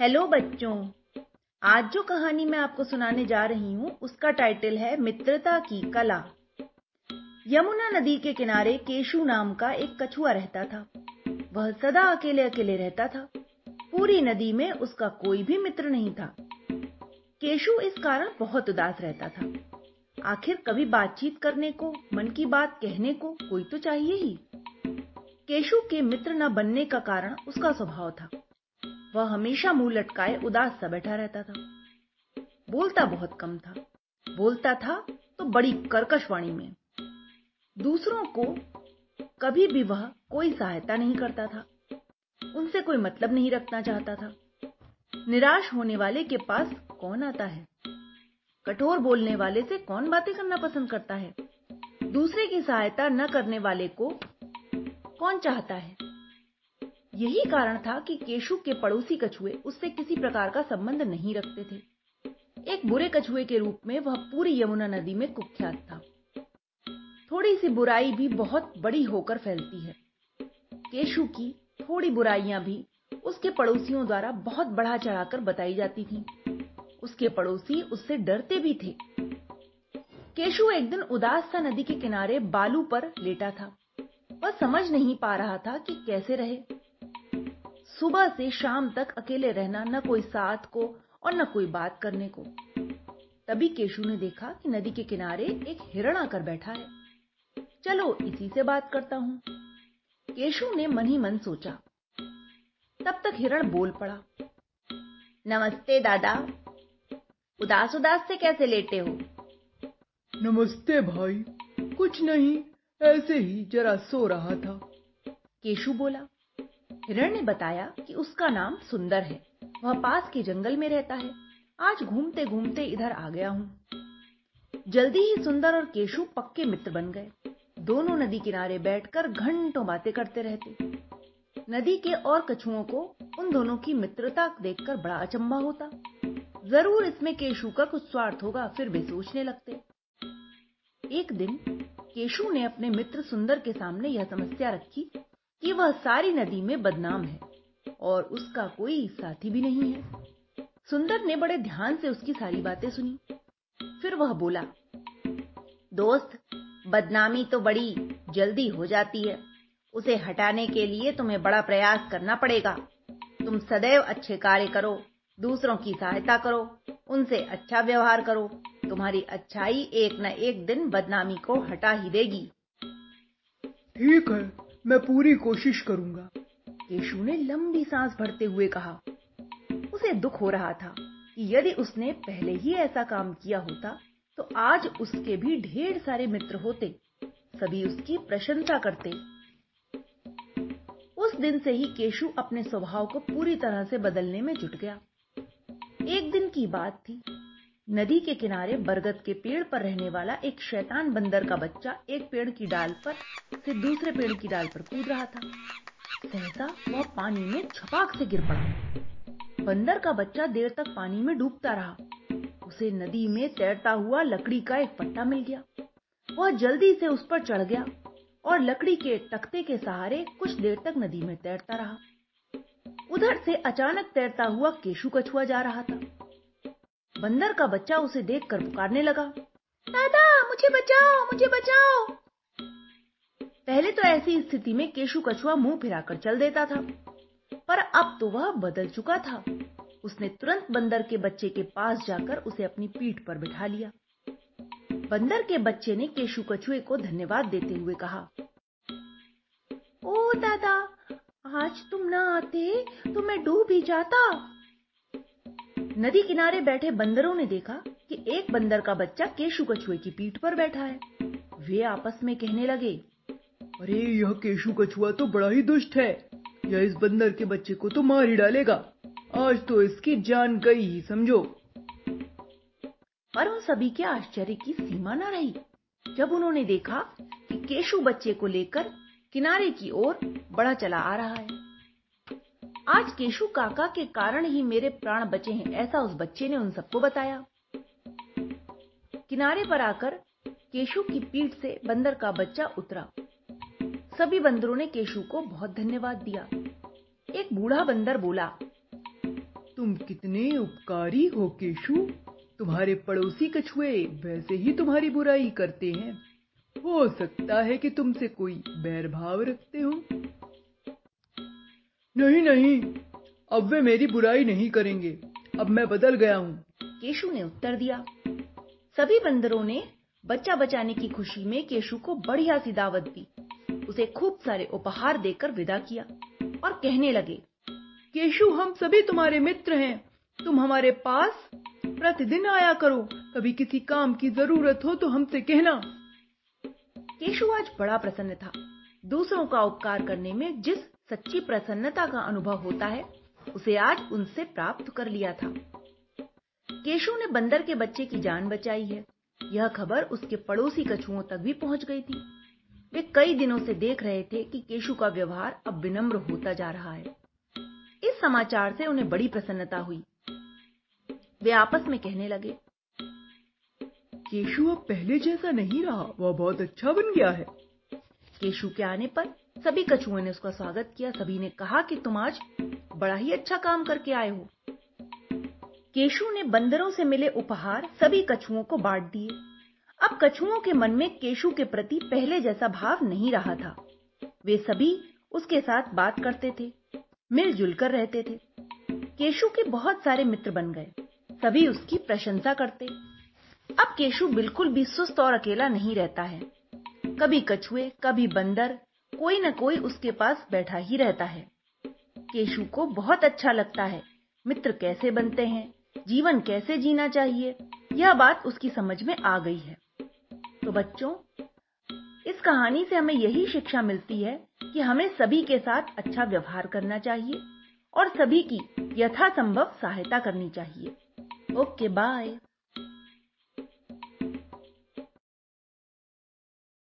Hello बच्चों। आज जो कहानी मैं आपको सुनाने जा रही हूँ, उसका टाइटल है मित्रता की कला। यमुना नदी के किनारे केशु नाम का एक कछुआ रहता था। वह सदा अकेले अकेले रहता था। पूरी नदी में उसका कोई भी मित्र नहीं था। केशु इस कारण बहुत उदास रहता था। आखिर कभी बातचीत करने को, मन की बात कहने को कोई तो चाहिए ही। केशु के मित्र न बनने का कारण उसका स्वभाव था। वह हमेशा मुँह लटकाए उदास सा बैठा रहता था। बोलता बहुत कम था। बोलता था तो बड़ी कर्कश वाणी में। दूसरों को कभी भी वह कोई सहायता नहीं करता था। उनसे कोई मतलब नहीं रखना चाहता था। निराश होने वाले के पास कौन आता है? कठोर बोलने वाले से कौन बातें करना पसंद करता है? दूसरे की सहायता न करने वाले को कौन चाहता है? यही कारण था कि केशु के पड़ोसी कछुए उससे किसी प्रकार का संबंध नहीं रखते थे। एक बुरे कछुए के रूप में वह पूरी यमुना नदी में कुख्यात था। थोड़ी सी बुराई भी बहुत बड़ी होकर फैलती है। केशु की थोड़ी बुराइयाँ भी उसके पड़ोसियों द्वारा बहुत बढ़ा चढ़ाकर बताई जाती थीं। उसके पड़ोसी उससे डरते भी थे। केशु एक दिन उदास सा नदी के किनारे बालू पर लेटा था। वह समझ नहीं पा रहा था कि कैसे रहे। सुबह से शाम तक अकेले रहना न कोई साथ को और न कोई बात करने को। तभी केशु ने देखा कि नदी के किनारे एक हिरण आकर बैठा है। चलो इसी से बात करता हूँ। केशु ने मन ही मन सोचा। तब तक हिरण बोल पड़ा नमस्ते दादा उदास उदास से कैसे लेटे हो? नमस्ते भाई कुछ नहीं ऐसे ही जरा सो रहा था। केशु बोला हिरण ने बताया कि उसका नाम सुंदर है। वह पास के जंगल में रहता है। आज घूमते घूमते इधर आ गया हूँ। जल्दी ही सुंदर और केशु पक्के मित्र बन गए। दोनों नदी किनारे बैठकर घंटों बातें करते रहते। नदी के और कछुओं को उन दोनों की मित्रता देखकर बड़ा अचंबा होता। ज़रूर इसमें केशु का कुछ स्वार्थ होगा, फिर वे सोचने लगते। एक दिन केशु ने अपने मित्र सुंदर के सामने यह समस्या रखी कि वह सारी नदी में बदनाम है और उसका कोई साथी भी नहीं है। सुंदर ने बड़े ध्यान से उसकी सारी बातें सुनी। फिर वह बोला, दोस्त, बदनामी तो बड़ी जल्दी हो जाती है। उसे हटाने के लिए तुम्हें बड़ा प्रयास करना पड़ेगा। तुम सदैव अच्छे कार्य करो, दूसरों की सहायता करो, उनसे अच्छा व्यवहार करो। तुम्हारी अच्छाई एक न एक दिन बदनामी को हटा ही देगी। ठीक है। मैं पूरी कोशिश करूँगा। केशु ने लंबी सांस भरते हुए कहा, उसे दुख हो रहा था कि यदि उसने पहले ही ऐसा काम किया होता तो आज उसके भी ढेर सारे मित्र होते, सभी उसकी प्रशंसा करते। उस दिन से ही केशु अपने स्वभाव को पूरी तरह से बदलने में जुट गया। एक दिन की बात थी। नदी के किनारे बरगद के पेड़ पर रहने वाला एक शैतान बंदर का बच्चा एक पेड़ की डाल पर से दूसरे पेड़ की डाल पर कूद रहा था। सहसा वह पानी में छपाक से गिर पड़ा। बंदर का बच्चा देर तक पानी में डूबता रहा। उसे नदी में तैरता हुआ लकड़ी का एक पट्टा मिल गया। वह जल्दी से उस पर चढ़ गया और लकड़ी के तख्ते के सहारे कुछ देर तक नदी में तैरता रहा। उधर से अचानक तैरता हुआ केशु कछुआ जा रहा था। बंदर का बच्चा उसे देखकर पुकारने लगा, दादा, मुझे बचाओ मुझे बचाओ! पहले तो ऐसी स्थिति में केशु कछुआ मुँह फिराकर चल देता था, पर अब तो वह बदल चुका था। उसने तुरंत बंदर के बच्चे के पास जाकर उसे अपनी पीठ पर बिठा लिया। बंदर के बच्चे ने केशु कछुए को धन्यवाद देते हुए कहा, ओ दादा, आज तुम न आते तो मैं डूब ही जाता। नदी किनारे बैठे बंदरों ने देखा कि एक बंदर का बच्चा केशु कछुए की पीठ पर बैठा है। वे आपस में कहने लगे अरे यह केशु कछुआ तो बड़ा ही दुष्ट है। यह इस बंदर के बच्चे को तो मार ही डालेगा। आज तो इसकी जान गई ही समझो। पर उन सभी के आश्चर्य की सीमा न रही। जब उन्होंने देखा कि केशु बच्चे को लेकर किनारे की ओर बड़ा चला आ रहा है आज केशु काका के कारण ही मेरे प्राण बचे हैं, ऐसा उस बच्चे ने उन सबको बताया। किनारे पर आकर केशु की पीठ से बंदर का बच्चा उतरा। सभी बंदरों ने केशु को बहुत धन्यवाद दिया। एक बूढ़ा बंदर बोला, तुम कितने उपकारी हो केशु। तुम्हारे पड़ोसी कछुए वैसे ही तुम्हारी बुराई करते हैं। हो सकता है कि तुमसे कोई बैर भाव रखते हो। नहीं नहीं। अब वे मेरी बुराई नहीं करेंगे। अब मैं बदल गया हूँ। केशु ने उत्तर दिया। सभी बंदरों ने बच्चा बचाने की खुशी में केशु को बढ़िया सी दावत दी। उसे खूब सारे उपहार देकर विदा किया और कहने लगे केशु हम सभी तुम्हारे मित्र हैं। तुम हमारे पास प्रतिदिन आया करो। कभी किसी काम की ज़रूरत हो तो हमसे कहना। केशु आज बड़ा प्रसन्न था। दूसरों का उपकार करने में जिस सच्ची प्रसन्नता का अनुभव होता है उसे आज उनसे प्राप्त कर लिया था। केशु ने बंदर के बच्चे की जान बचाई है। यह खबर उसके पड़ोसी कछुओं तक भी पहुँच गई थी। वे कई दिनों से देख रहे थे कि केशु का व्यवहार अब विनम्र होता जा रहा है। इस समाचार से उन्हें बड़ी प्रसन्नता हुई। वे आपस में कहने लगे केशु अब पहले जैसा नहीं रहा वह बहुत अच्छा बन गया है। केशु के आने पर सभी कछुओं ने उसका स्वागत किया। सभी ने कहा कि तुम आज बड़ा ही अच्छा काम करके आए हो। केशु ने बंदरों से मिले उपहार सभी कछुओं को बांट दिए। अब कछुओं के मन में केशु के प्रति पहले जैसा भाव नहीं रहा था। वे सभी उसके साथ बात करते थे, मिलजुल कर रहते थे। केशु के बहुत सारे मित्र बन गए। सभी उसकी प्रशंसा करते। अब केशु बिल्कुल भी सुस्त और अकेला नहीं रहता है। कभी कछुए, कभी बंदर कोई न कोई उसके पास बैठा ही रहता है। केशु को बहुत अच्छा लगता है। मित्र कैसे बनते हैं? जीवन कैसे जीना चाहिए? यह बात उसकी समझ में आ गई है। तो बच्चों, इस कहानी से हमें यही शिक्षा मिलती है कि हमें सभी के साथ अच्छा व्यवहार करना चाहिए और सभी की यथासंभव सहायता करनी चाहिए। Okay, bye.